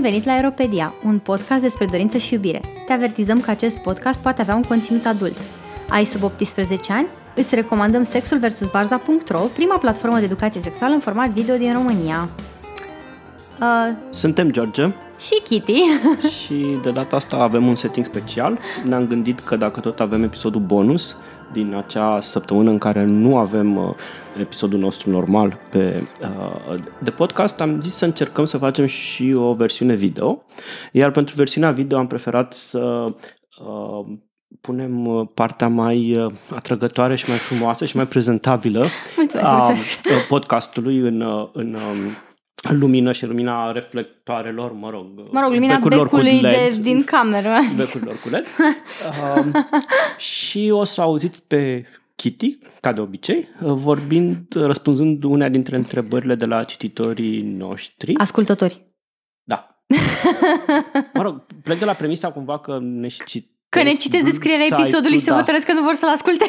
Bun venit la Aeropedia, un podcast despre dorință și iubire. Te avertizăm că acest podcast poate avea un conținut adult. Ai sub 18 ani? Îți recomandăm Sexul vs. Barza.ro, prima platformă de educație sexuală în format video din România. Uh, Suntem George și Kitty. și de data asta avem un setting special. Ne-am gândit că dacă tot avem episodul bonus din acea săptămână în care nu avem uh, episodul nostru normal pe, uh, de podcast, am zis să încercăm să facem și o versiune video. Iar pentru versiunea video am preferat să uh, punem uh, partea mai uh, atrăgătoare și mai frumoasă și mai prezentabilă mulțumesc, a mulțumesc. podcastului în, în um, lumină și lumina reflectoarelor, mă rog. Mă rog, lumina becului de, din cameră. Becurilor cu LED. um, și o să auziți pe Kitty, ca de obicei, vorbind, răspunzând una dintre întrebările de la cititorii noștri. Ascultători. Da. mă rog, plec de la premisa cumva că ne citesc Că ne citesc descrierea episodului și se da. hotărăsc că nu vor să-l asculte.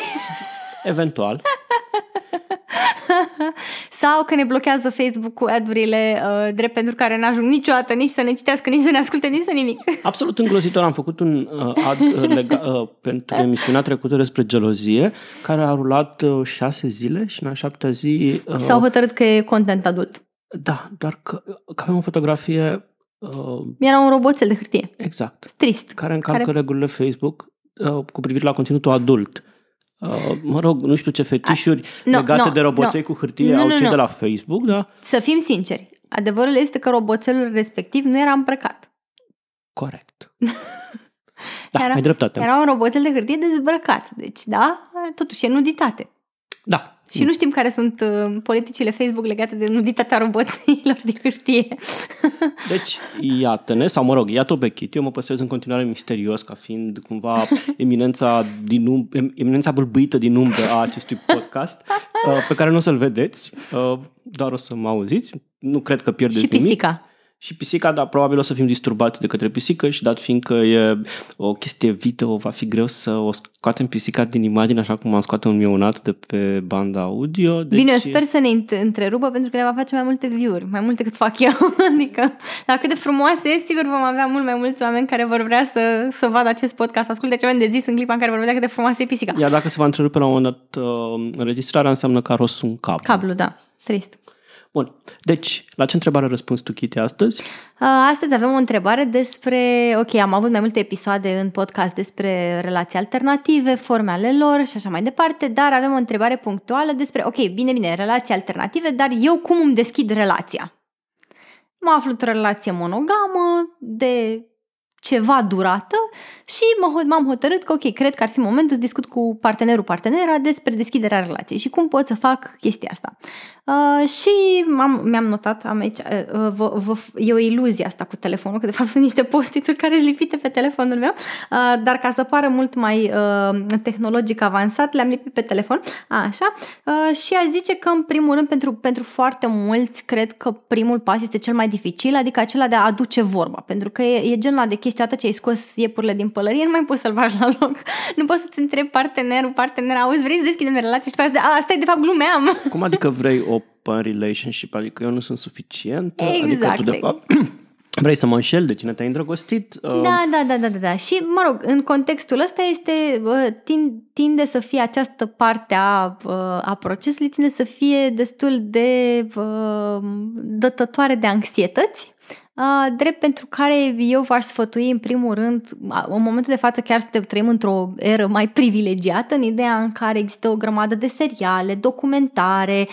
Eventual. Sau că ne blochează Facebook cu ad-urile uh, drept pentru care n-ajung niciodată nici să ne citească, nici să ne asculte, nici să nimic. Absolut îngrozitor. Am făcut un uh, ad uh, lega, uh, pentru emisiunea trecută despre gelozie, care a rulat uh, șase zile și în a șaptea zi... Uh, S-au hotărât că e content adult. Da, doar că, că avem o fotografie... Uh, Era un roboțel de hârtie. Exact. Trist. Care încalcă care... regulile Facebook uh, cu privire la conținutul adult. Uh, mă rog, nu știu ce fetișuri no, legate no, de roboței no. cu hârtie no, au no, cei no. de la Facebook, da? Să fim sinceri, adevărul este că roboțelul respectiv nu era îmbrăcat. Corect. da, era, ai dreptate. Era un roboțel de hârtie dezbrăcat, deci da, totuși e nuditate. Da, și nu știm care sunt uh, politicile Facebook legate de nuditatea roboților de hârtie. Deci, iată-ne, sau mă rog, iată-o pe Kitty, eu mă păstrez în continuare misterios ca fiind cumva eminența, din um, eminența bâlbâită din umbră a acestui podcast, uh, pe care nu o să-l vedeți, uh, doar o să mă auziți. Nu cred că pierdeți Și pisica. Nimic și pisica, dar probabil o să fim disturbați de către pisică și dat fiindcă e o chestie video, va fi greu să o scoatem pisica din imagine așa cum am scoate un mionat de pe banda audio. Deci... Bine, eu sper să ne întrerupă pentru că ne va face mai multe view-uri, mai multe cât fac eu. adică, la cât de frumoase e, sigur vom avea mult mai mulți oameni care vor vrea să, să vadă acest podcast, să asculte ce avem de zis în clipa în care vor vedea cât de frumoasă e pisica. Iar dacă se va întrerupe la un moment dat uh, înregistrarea, înseamnă că a rost un cablu. Cablu, da. Trist. Bun. Deci, la ce întrebare răspuns tu, Kitty, astăzi? Astăzi avem o întrebare despre... Ok, am avut mai multe episoade în podcast despre relații alternative, forme ale lor și așa mai departe, dar avem o întrebare punctuală despre... Ok, bine, bine, relații alternative, dar eu cum îmi deschid relația? Mă aflu într-o relație monogamă de ceva durată și m-am hotărât că, ok, cred că ar fi momentul să discut cu partenerul, partenera despre deschiderea relației și cum pot să fac chestia asta. Uh, și am, mi-am notat, am aici, uh, vă, vă, e o iluzie asta cu telefonul, că de fapt sunt niște postituri care sunt lipite pe telefonul meu, uh, dar ca să pară mult mai uh, tehnologic avansat, le-am lipit pe telefon, așa, uh, și aș zice că în primul rând pentru, pentru foarte mulți cred că primul pas este cel mai dificil, adică acela de a aduce vorba, pentru că e, e genul de chestie, atât ce ai scos iepurile din pălărie, nu mai poți să-l bagi la loc, nu poți să-ți întrebi partenerul, partenera, auzi, vrei să deschidem relație și pe asta, asta e de fapt glumeam. Cum adică vrei open relationship, adică eu nu sunt suficient? Exact. Adică tu de exact. fapt vrei să mă înșel de cine te-ai îndrăgostit? Uh... Da, da, da, da, da, da. Și, mă rog, în contextul ăsta este, tinde să fie această parte a, a procesului, tinde să fie destul de dătătoare de anxietăți drept pentru care eu v-aș sfătui în primul rând, în momentul de față chiar să trăim într-o eră mai privilegiată, în ideea în care există o grămadă de seriale, documentare,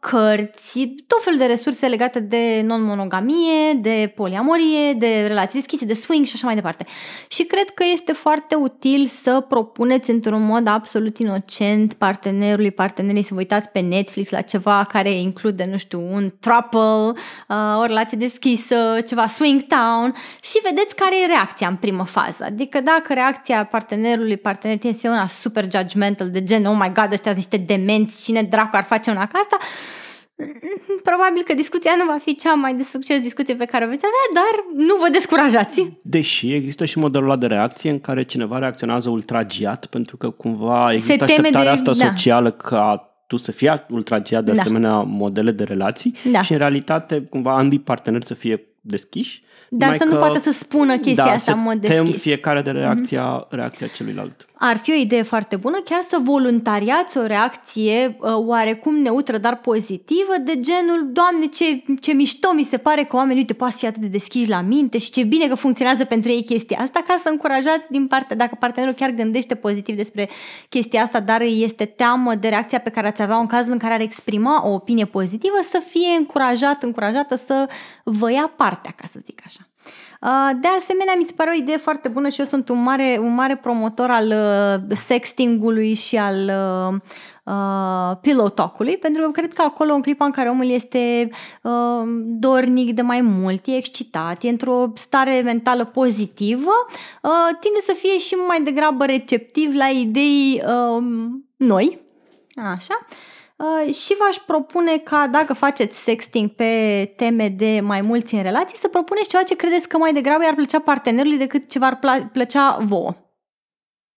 cărți, tot felul de resurse legate de non-monogamie, de poliamorie, de relații deschise, de swing și așa mai departe. Și cred că este foarte util să propuneți într-un mod absolut inocent partenerului, partenerii să vă uitați pe Netflix la ceva care include, nu știu, un throuple, o relație deschisă, ceva swing town și vedeți care e reacția în primă fază. Adică dacă reacția partenerului, partenerii este una super judgmental, de gen, oh my god, ăștia sunt niște demenți, cine dracu ar face una ca asta, probabil că discuția nu va fi cea mai de succes discuție pe care o veți avea, dar nu vă descurajați. Deși există și modelul ăla de reacție în care cineva reacționează ultragiat, pentru că cumva există așteptarea de... asta da. socială ca tu să fii ultragiat de da. asemenea modele de relații da. și în realitate cumva ambii parteneri să fie deschiși Dar să nu poată să spună chestia da, asta în mod deschis. tem fiecare de reacția, mm-hmm. reacția celuilalt. Ar fi o idee foarte bună chiar să voluntariați o reacție uh, oarecum neutră, dar pozitivă, de genul, Doamne, ce, ce mișto mi se pare că oamenii, uite, poate fi atât de deschiși la minte și ce bine că funcționează pentru ei chestia asta, ca să încurajați din partea, dacă partenerul chiar gândește pozitiv despre chestia asta, dar este teamă de reacția pe care ați avea în cazul în care ar exprima o opinie pozitivă, să fie încurajat, încurajată să vă ia partea, ca să zic așa. Uh, de asemenea, mi se pare o idee foarte bună și eu sunt un mare, un mare promotor al uh, sextingului și al uh, pillow talk-ului, pentru că cred că acolo, în clipa în care omul este uh, dornic de mai mult, e excitat, e într-o stare mentală pozitivă, uh, tinde să fie și mai degrabă receptiv la idei uh, noi, așa, Uh, și v-aș propune ca dacă faceți sexting pe teme de mai mulți în relație, să propuneți ceva ce credeți că mai degrabă i-ar plăcea partenerului decât ce v-ar plăcea vouă.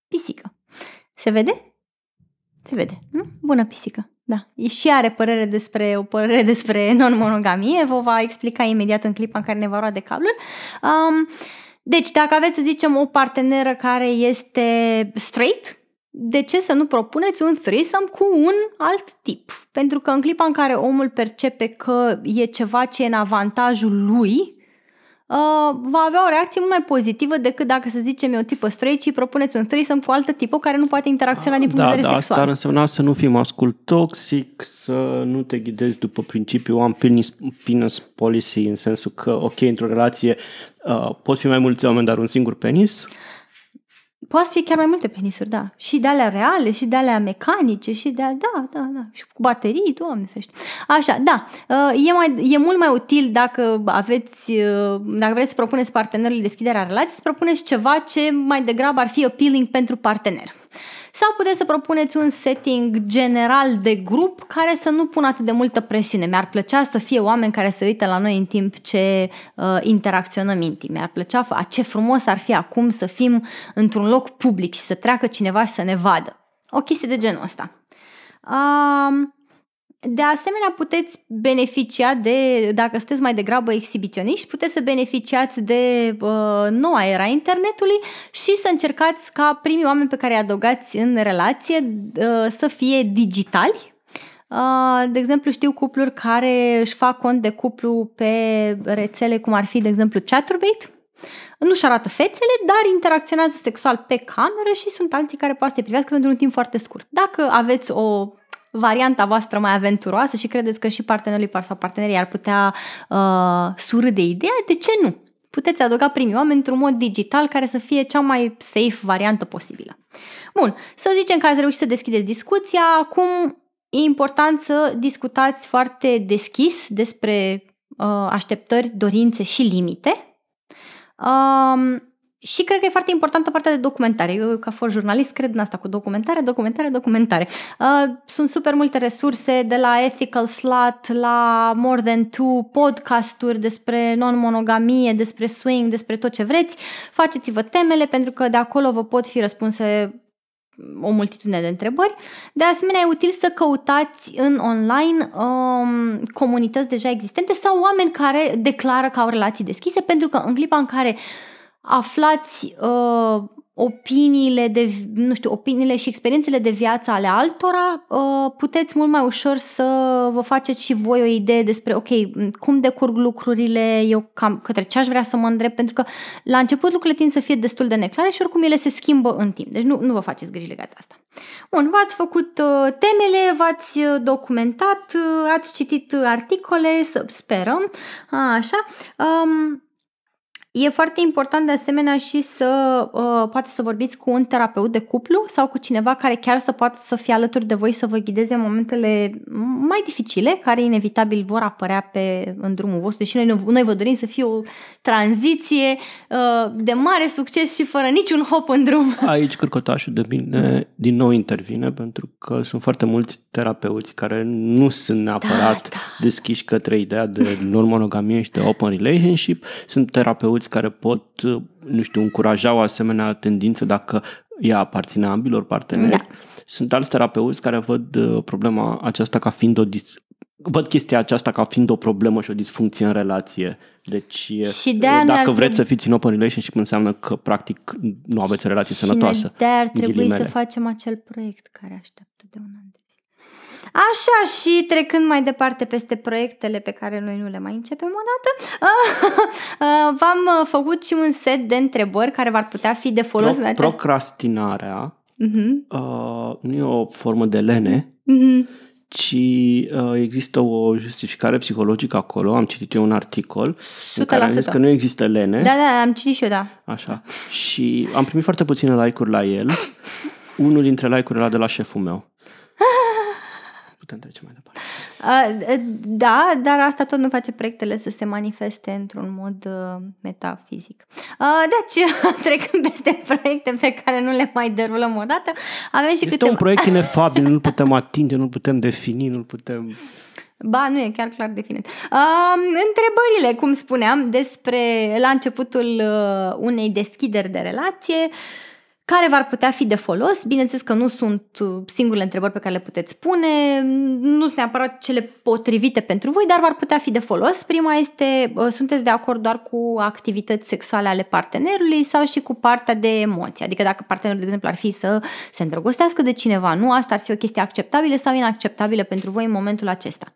Pisică. Se vede? Se vede. Nu? Bună pisică. Da. Și are părere despre, o părere despre non-monogamie. Vă va explica imediat în clipa în care ne va lua de cabluri. Um, deci, dacă aveți, să zicem, o parteneră care este straight, de ce să nu propuneți un threesome cu un alt tip? Pentru că în clipa în care omul percepe că e ceva ce e în avantajul lui, uh, va avea o reacție mult mai pozitivă decât dacă, să zicem, e o tipă straight și propuneți un threesome cu altă tipă care nu poate interacționa din punct da, de vedere da, sexual. asta ar însemna să nu fii mascul toxic, să nu te ghidezi după principiul one penis, penis policy, în sensul că, ok, într-o relație uh, pot fi mai mulți oameni, dar un singur penis. Poate fi chiar mai multe penisuri, da. Și de alea reale, și de alea mecanice, și de alea, da, da, da. Și cu baterii, doamne ferește. Așa, da. Uh, e, mai, e mult mai util dacă aveți, uh, dacă vreți să propuneți partenerului deschiderea relației, să propuneți ceva ce mai degrabă ar fi appealing pentru partener. Sau puteți să propuneți un setting general de grup care să nu pună atât de multă presiune. Mi-ar plăcea să fie oameni care se uită la noi în timp ce uh, interacționăm intim. Mi-ar plăcea, a, ce frumos ar fi acum să fim într-un loc public și să treacă cineva și să ne vadă. O chestie de genul ăsta. Uh, de asemenea, puteți beneficia de, dacă sunteți mai degrabă exhibiționiști, puteți să beneficiați de uh, noua era internetului și să încercați ca primii oameni pe care îi adăugați în relație uh, să fie digitali. Uh, de exemplu, știu cupluri care își fac cont de cuplu pe rețele cum ar fi, de exemplu, Chaturbate, nu-și arată fețele, dar interacționează sexual pe cameră și sunt alții care poate să te privească pentru un timp foarte scurt. Dacă aveți o varianta voastră mai aventuroasă și credeți că și partenerul sau partenerii ar putea uh, surâde ideea, de ce nu? Puteți adăuga primii oameni într-un mod digital care să fie cea mai safe variantă posibilă. Bun, să zicem că ați reușit să deschideți discuția, acum e important să discutați foarte deschis despre uh, așteptări, dorințe și limite. Um, și cred că e foarte importantă partea de documentare. Eu, ca fost jurnalist, cred în asta cu documentare, documentare, documentare. Uh, sunt super multe resurse, de la Ethical Slut la More Than Two, podcasturi despre non-monogamie, despre swing, despre tot ce vreți. Faceți-vă temele, pentru că de acolo vă pot fi răspunse o multitudine de întrebări. De asemenea, e util să căutați în online um, comunități deja existente sau oameni care declară că au relații deschise, pentru că în clipa în care uh, aflați uh, opiniile, de, nu știu, opiniile și experiențele de viață ale altora, uh, puteți mult mai ușor să vă faceți și voi o idee despre, ok, cum decurg lucrurile, eu cam către ce aș vrea să mă îndrept, pentru că la început lucrurile tind să fie destul de neclare și oricum ele se schimbă în timp. Deci nu, nu vă faceți griji legate asta. Bun, v-ați făcut uh, temele, v-ați uh, documentat, uh, ați citit articole, să sperăm, așa. Um, E foarte important de asemenea și să uh, poate să vorbiți cu un terapeut de cuplu sau cu cineva care chiar să poată să fie alături de voi să vă ghideze în momentele mai dificile, care inevitabil vor apărea pe în drumul vostru și noi, noi vă dorim să fie o tranziție uh, de mare succes și fără niciun hop în drum. Aici cârcotașul de bine din nou intervine pentru că sunt foarte mulți terapeuți care nu sunt neapărat da, da. deschiși către ideea de non-monogamie și de open relationship, sunt terapeuți terapeuți care pot, nu știu, încuraja o asemenea tendință dacă ea aparține ambilor parteneri. Da. Sunt alți terapeuți care văd uh, problema aceasta ca fiind o dis- văd chestia aceasta ca fiind o problemă și o disfuncție în relație. Deci, Și de-aia ne-ar dacă vreți trebui- să fiți în open relationship, înseamnă că, practic, nu aveți o relație Și sănătoasă. de ar trebui ghilimele. să facem acel proiect care așteaptă de un an de zile. Așa, și trecând mai departe peste proiectele pe care noi nu le mai începem o dată, v-am uh, făcut și un set de întrebări care v-ar putea fi de folos în Pro- acest... procrastinarea Mhm, uh, nu e o formă de lene, mhm. ci uh, există o justificare psihologică acolo. Am citit eu un articol în care am zis 100%. că nu există lene. Da, da, am citit și eu, da. Așa. Și am primit foarte puține like-uri la el. Unul dintre like-uri era de la șeful meu. Putem trece mai departe. Uh, Da, dar asta tot nu face proiectele să se manifeste într-un mod uh, metafizic. Uh, Deci, trecând peste proiecte pe care nu le mai derulăm o dată, avem și Este câteva... un proiect inefabil, nu-l putem atinge, nu-l putem defini, nu-l putem... Ba, nu e chiar clar definit. Uh, întrebările, cum spuneam, despre la începutul uh, unei deschideri de relație, care v-ar putea fi de folos. Bineînțeles că nu sunt uh, singurele întrebări pe care le puteți pune, nu sunt neapărat cele potrivite pentru voi, dar v-ar putea fi de folos. Prima este, uh, sunteți de acord doar cu activități sexuale ale partenerului sau și cu partea de emoții? Adică dacă partenerul, de exemplu, ar fi să se îndrăgostească de cineva, nu asta ar fi o chestie acceptabilă sau inacceptabilă pentru voi în momentul acesta.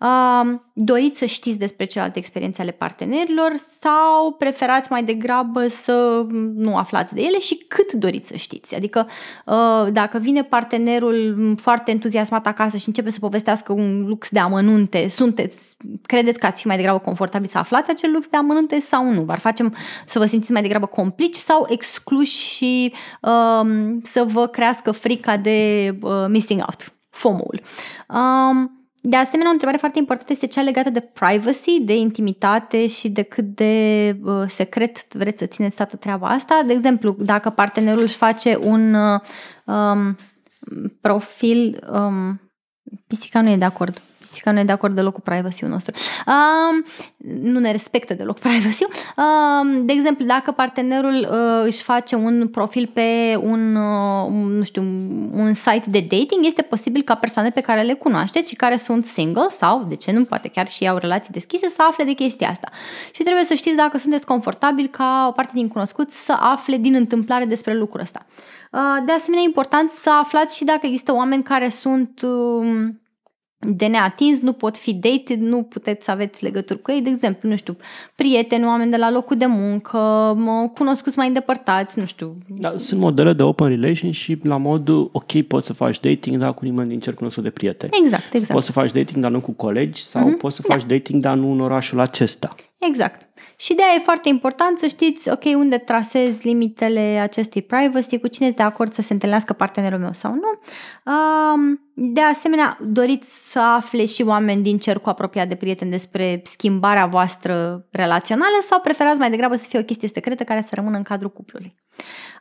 Uh, doriți să știți despre celelalte experiențe ale partenerilor sau preferați mai degrabă să nu aflați de ele și cât doriți să știți? Adică uh, dacă vine partenerul foarte entuziasmat acasă și începe să povestească un lux de amănunte, sunteți, credeți că ați fi mai degrabă confortabil să aflați acel lux de amănunte sau nu? V-ar facem să vă simțiți mai degrabă complici sau excluși și um, să vă crească frica de uh, missing out, FOMO-ul. Um, de asemenea, o întrebare foarte importantă este cea legată de privacy, de intimitate și de cât de uh, secret vreți să țineți toată treaba asta. De exemplu, dacă partenerul își face un uh, um, profil... Um, pisica nu e de acord. Pisica nu e de acord deloc cu privacy-ul nostru. Um, nu ne respectă deloc privacy-ul. Um, de exemplu, dacă partenerul uh, își face un profil pe un, uh, un, nu știu, un site de dating, este posibil ca persoane pe care le cunoașteți și care sunt single sau, de ce nu, poate chiar și au relații deschise, să afle de chestia asta. Și trebuie să știți dacă sunteți confortabil ca o parte din cunoscuți să afle din întâmplare despre lucrul ăsta. Uh, de asemenea, e important să aflați și dacă există oameni care sunt um, de neatins, nu pot fi dated, nu puteți să aveți legături cu ei, de exemplu, nu știu, prieteni, oameni de la locul de muncă, mă, cunoscuți mai îndepărtați, nu știu. Da, sunt modele de open relationship la modul, ok, poți să faci dating, dar cu nimeni din cercul nostru de prieteni. Exact, exact. Poți să faci dating, dar nu cu colegi, sau Mhm. poți să faci dating, dar nu în orașul acesta. Exact. Și de aia e foarte important să știți, ok, unde trasezi limitele acestui privacy, cu cine este de acord să se întâlnească partenerul meu sau nu. Um, De asemenea, doriți să afle și oameni din cercul apropiat de prieteni despre schimbarea voastră relațională sau preferați mai degrabă să fie o chestie secretă care să rămână în cadrul cuplului.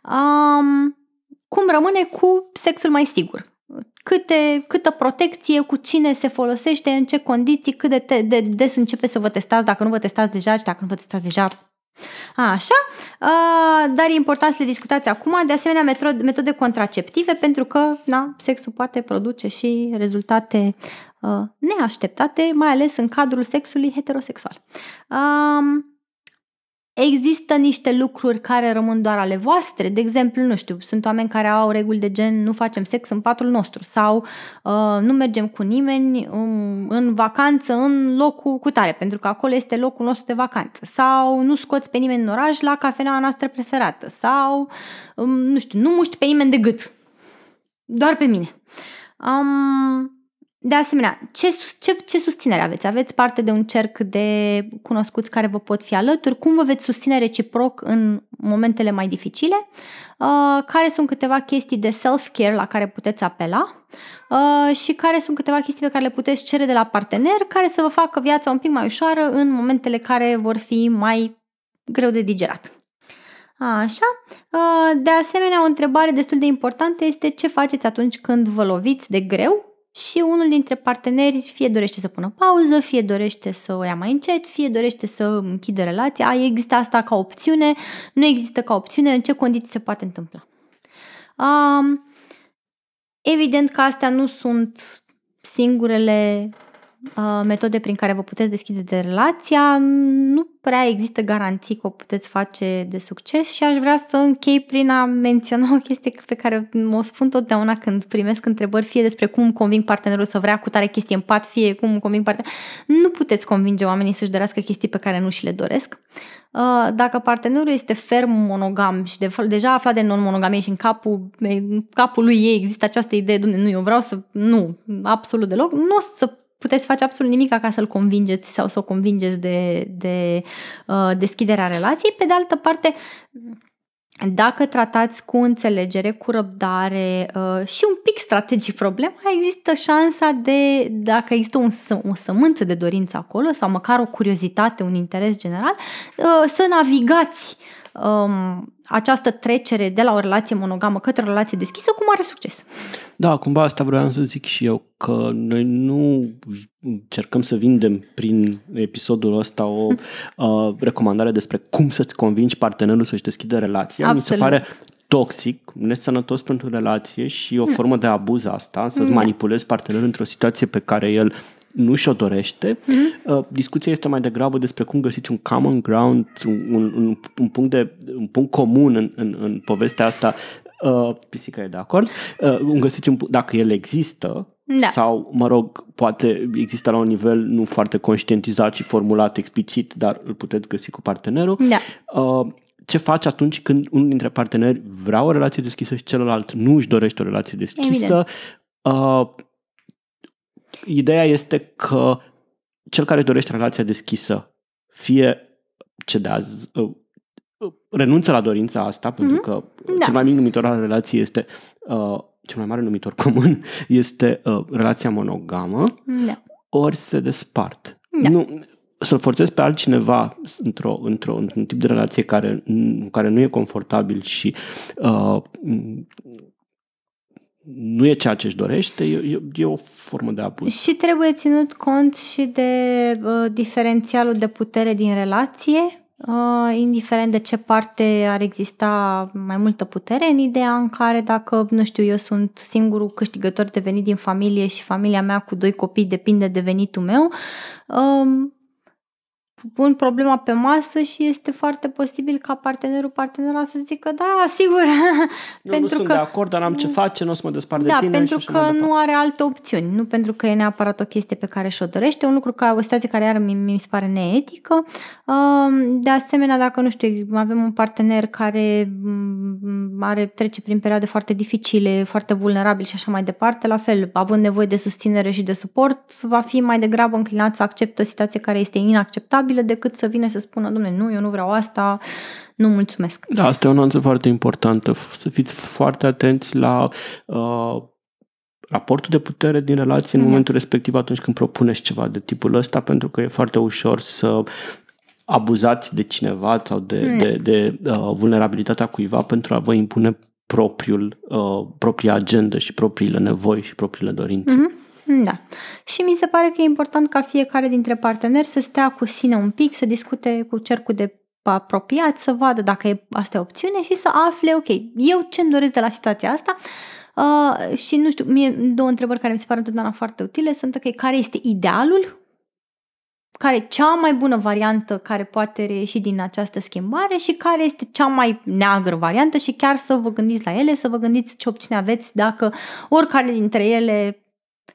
Um, cum rămâne cu sexul mai sigur? Câte, câtă protecție, cu cine se folosește, în ce condiții, cât de, te, de des începe să vă testați, dacă nu vă testați deja și dacă nu vă testați deja, a, așa, uh, dar e important să le discutați acum. De asemenea, metode, metode contraceptive, pentru că na, sexul poate produce și rezultate uh, neașteptate, mai ales în cadrul sexului heterosexual. Um, Există niște lucruri care rămân doar ale voastre, de exemplu, nu știu, sunt oameni care au reguli de gen nu facem sex în patul nostru sau uh, nu mergem cu nimeni um, în vacanță în locul cu tare, pentru că acolo este locul nostru de vacanță sau nu scoți pe nimeni în oraș la cafeneaua noastră preferată sau, um, nu știu, nu muști pe nimeni de gât, doar pe mine. Um, de asemenea, ce, ce, ce susținere aveți? Aveți parte de un cerc de cunoscuți care vă pot fi alături? Cum vă veți susține reciproc în momentele mai dificile? Uh, care sunt câteva chestii de self-care la care puteți apela? Uh, și care sunt câteva chestii pe care le puteți cere de la partener care să vă facă viața un pic mai ușoară în momentele care vor fi mai greu de digerat? Așa. De asemenea, o întrebare destul de importantă este ce faceți atunci când vă loviți de greu și unul dintre parteneri fie dorește să pună pauză, fie dorește să o ia mai încet, fie dorește să închide relația. Există asta ca opțiune, nu există ca opțiune, în ce condiții se poate întâmpla. Um, evident că astea nu sunt singurele uh, metode prin care vă puteți deschide de relația, nu prea există garanții că o puteți face de succes și aș vrea să închei prin a menționa o chestie pe care o spun totdeauna când primesc întrebări, fie despre cum conving partenerul să vrea cu tare chestie în pat, fie cum conving partenerul. Nu puteți convinge oamenii să-și dorească chestii pe care nu și le doresc. Uh, dacă partenerul este ferm monogam și de, deja aflat de non-monogamie și în capul, în capul lui ei există această idee, nu, eu vreau să, nu, absolut deloc, nu o să puteți face absolut nimic ca să-l convingeți sau să o convingeți de, de uh, deschiderea relației. Pe de altă parte, dacă tratați cu înțelegere, cu răbdare uh, și un pic strategic problema, există șansa de, dacă există un, o sămânță de dorință acolo sau măcar o curiozitate, un interes general, uh, să navigați um, această trecere de la o relație monogamă către o relație deschisă cu mare succes. Da, cumva asta vreau să zic și eu, că noi nu încercăm să vindem prin episodul ăsta o uh, recomandare despre cum să-ți convingi partenerul să-și deschidă relația. Absolut. Mi se pare toxic, nesănătos pentru relație și o formă de abuz asta, să-ți da. manipulezi partenerul într-o situație pe care el nu și-o dorește. Mm-hmm. discuția este mai degrabă despre cum găsiți un common ground, un, un, un, punct, de, un punct comun în, în, în povestea asta. Uh, pisica e de acord. Uh, găsiți un, dacă el există, da. sau, mă rog, poate există la un nivel nu foarte conștientizat și formulat explicit, dar îl puteți găsi cu partenerul. Da. Uh, ce faci atunci când unul dintre parteneri vrea o relație deschisă și celălalt nu își dorește o relație deschisă? Uh, Ideea este că cel care dorește relația deschisă fie cedează, uh, uh, renunță la dorința asta, mm-hmm. pentru că da. cel mai mic numitor al relației este uh, cel mai mare numitor comun este uh, relația monogamă, da. ori se despart. Da. Nu, să-l forțezi pe altcineva într-o, într-o, într-un tip de relație care, care nu e confortabil și uh, nu e ceea ce își dorește, e, e o formă de abuz. Și trebuie ținut cont și de uh, diferențialul de putere din relație, uh, indiferent de ce parte ar exista mai multă putere, în ideea în care dacă, nu știu, eu sunt singurul câștigător de venit din familie și familia mea cu doi copii depinde de venitul meu, uh, pun problema pe masă și este foarte posibil ca partenerul, partenera să zică da, sigur. Eu pentru nu sunt că, de acord, dar am ce face, nu o să mă despart da, de tine. pentru că nu are alte opțiuni, nu pentru că e neapărat o chestie pe care și-o dorește, un lucru ca o situație care iar mi, mi se pare neetică. De asemenea, dacă, nu știu, avem un partener care mm, are, trece prin perioade foarte dificile, foarte vulnerabil și așa mai departe, la fel, având nevoie de susținere și de suport, va fi mai degrabă înclinat să accepte o situație care este inacceptabilă acceptabile decât să vină și să spună, domnule, nu, eu nu vreau asta, nu mulțumesc. Da, asta e o nuanță foarte importantă. Să fiți foarte atenți la uh, raportul de putere din relație în da. momentul respectiv atunci când propuneți ceva de tipul ăsta, pentru că e foarte ușor să abuzați de cineva sau de, mm. de, de uh, vulnerabilitatea cuiva pentru a vă impune propriul, uh, propria agendă și propriile nevoi și propriile dorințe. Mm-hmm. Da. Și mi se pare că e important ca fiecare dintre parteneri să stea cu sine un pic, să discute cu cercul de apropiat, să vadă dacă e asta e opțiune și să afle, ok, eu ce-mi doresc de la situația asta uh, și nu știu, mie două întrebări care mi se pare întotdeauna foarte utile sunt, ok, care este idealul care e cea mai bună variantă care poate reieși din această schimbare și care este cea mai neagră variantă și chiar să vă gândiți la ele, să vă gândiți ce opțiune aveți dacă oricare dintre ele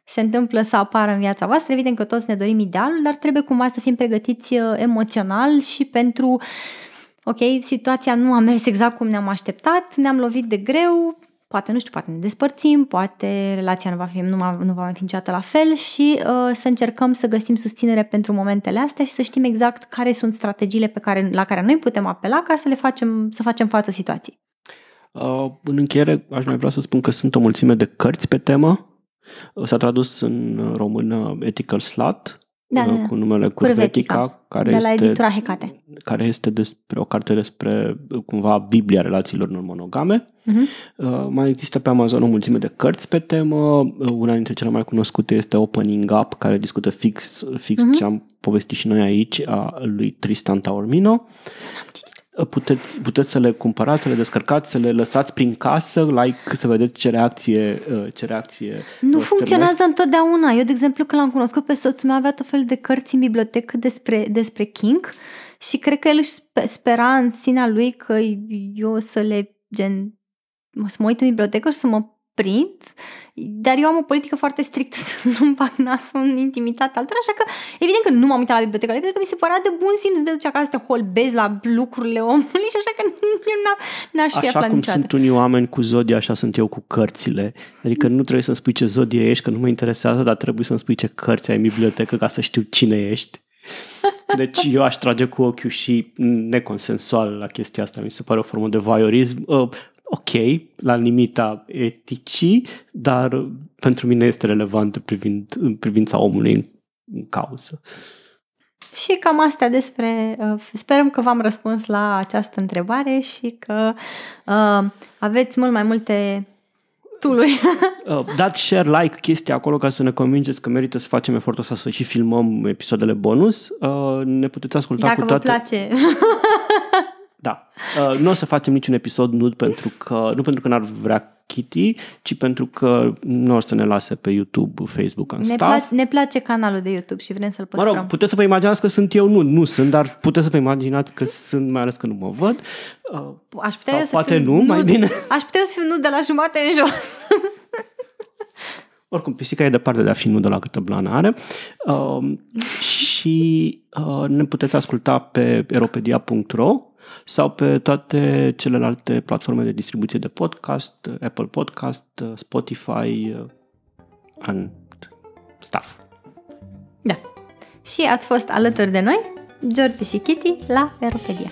se întâmplă să apară în viața voastră. Evident că toți ne dorim idealul, dar trebuie cumva să fim pregătiți uh, emoțional și pentru, ok, situația nu a mers exact cum ne-am așteptat, ne-am lovit de greu, poate, nu știu, poate ne despărțim, poate relația nu va, fi, nu, nu va mai fi niciodată la fel și uh, să încercăm să găsim susținere pentru momentele astea și să știm exact care sunt strategiile pe care, la care noi putem apela ca să le facem, să facem față situației. Uh, în încheiere, aș mai vrea să spun că sunt o mulțime de cărți pe temă S-a tradus în română Ethical Slut, da, da, da. cu numele Curvetica, care de la este, editura Hecate. care este despre o carte despre cumva Biblia relațiilor non-monogame. Uh-huh. Uh, mai există pe Amazon o mulțime de cărți pe temă. Uh, una dintre cele mai cunoscute este Opening Up, care discută fix, fix uh-huh. ce am povestit și noi aici, a lui Tristan Taormino. Puteți, puteți să le cumpărați, să le descărcați, să le lăsați prin casă, like, să vedeți ce reacție, uh, ce reacție Nu funcționează întotdeauna. Eu, de exemplu, când l-am cunoscut pe soțul meu, avea tot fel de cărți în bibliotecă despre, despre King și cred că el își spera în sinea lui că eu să le gen să mă uit în bibliotecă și să mă prind, dar eu am o politică foarte strictă să nu-mi bag nasul în intimitate altora, așa că evident că nu m-am uitat la bibliotecă, pentru că mi se părea de bun simț de duci acasă să te holbezi la lucrurile omului și așa că eu n-aș fi Așa cum niciodată. sunt unii oameni cu zodie, așa sunt eu cu cărțile. Adică nu trebuie să-mi spui ce zodie ești, că nu mă interesează, dar trebuie să-mi spui ce cărți ai în bibliotecă ca să știu cine ești. Deci eu aș trage cu ochiul și neconsensual la chestia asta. Mi se pare o formă de voyeurism. Uh, ok, la limita eticii, dar pentru mine este relevant privind, în privința omului în, în cauză. Și cam astea despre. Uh, sperăm că v-am răspuns la această întrebare și că uh, aveți mult mai multe tooluri. uh, dați share, like chestia acolo ca să ne convingeți că merită să facem efortul ăsta să și filmăm episoadele bonus. Uh, ne puteți asculta Dacă cu toate... Dacă vă place. Da. Uh, nu o să facem niciun episod nud pentru că, nu pentru că n-ar vrea Kitty, ci pentru că nu o să ne lase pe YouTube, Facebook, în ne, staff. Pla- ne place canalul de YouTube și vrem să-l păstrăm. Mă rog, puteți să vă imaginați că sunt eu, nu, nu sunt, dar puteți să vă imaginați că sunt, mai ales că nu mă văd. Uh, aș putea sau să poate fiu nu, nud, mai bine. Aș putea să fiu nud de la jumate în jos. Oricum, pisica e departe de a fi nudă la câtă blană are. Uh, și uh, ne puteți asculta pe eropedia.ro sau pe toate celelalte platforme de distribuție de podcast, Apple Podcast, Spotify and stuff. Da. Și ați fost alături de noi, George și Kitty, la Eropedia.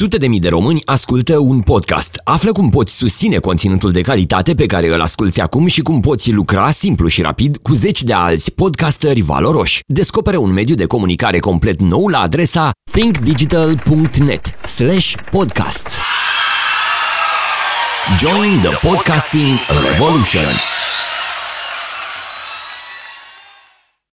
Sute de mii de români ascultă un podcast. Află cum poți susține conținutul de calitate pe care îl asculti acum și cum poți lucra simplu și rapid cu zeci de alți podcasteri valoroși. Descoperă un mediu de comunicare complet nou la adresa thinkdigital.net podcast. Join the podcasting revolution!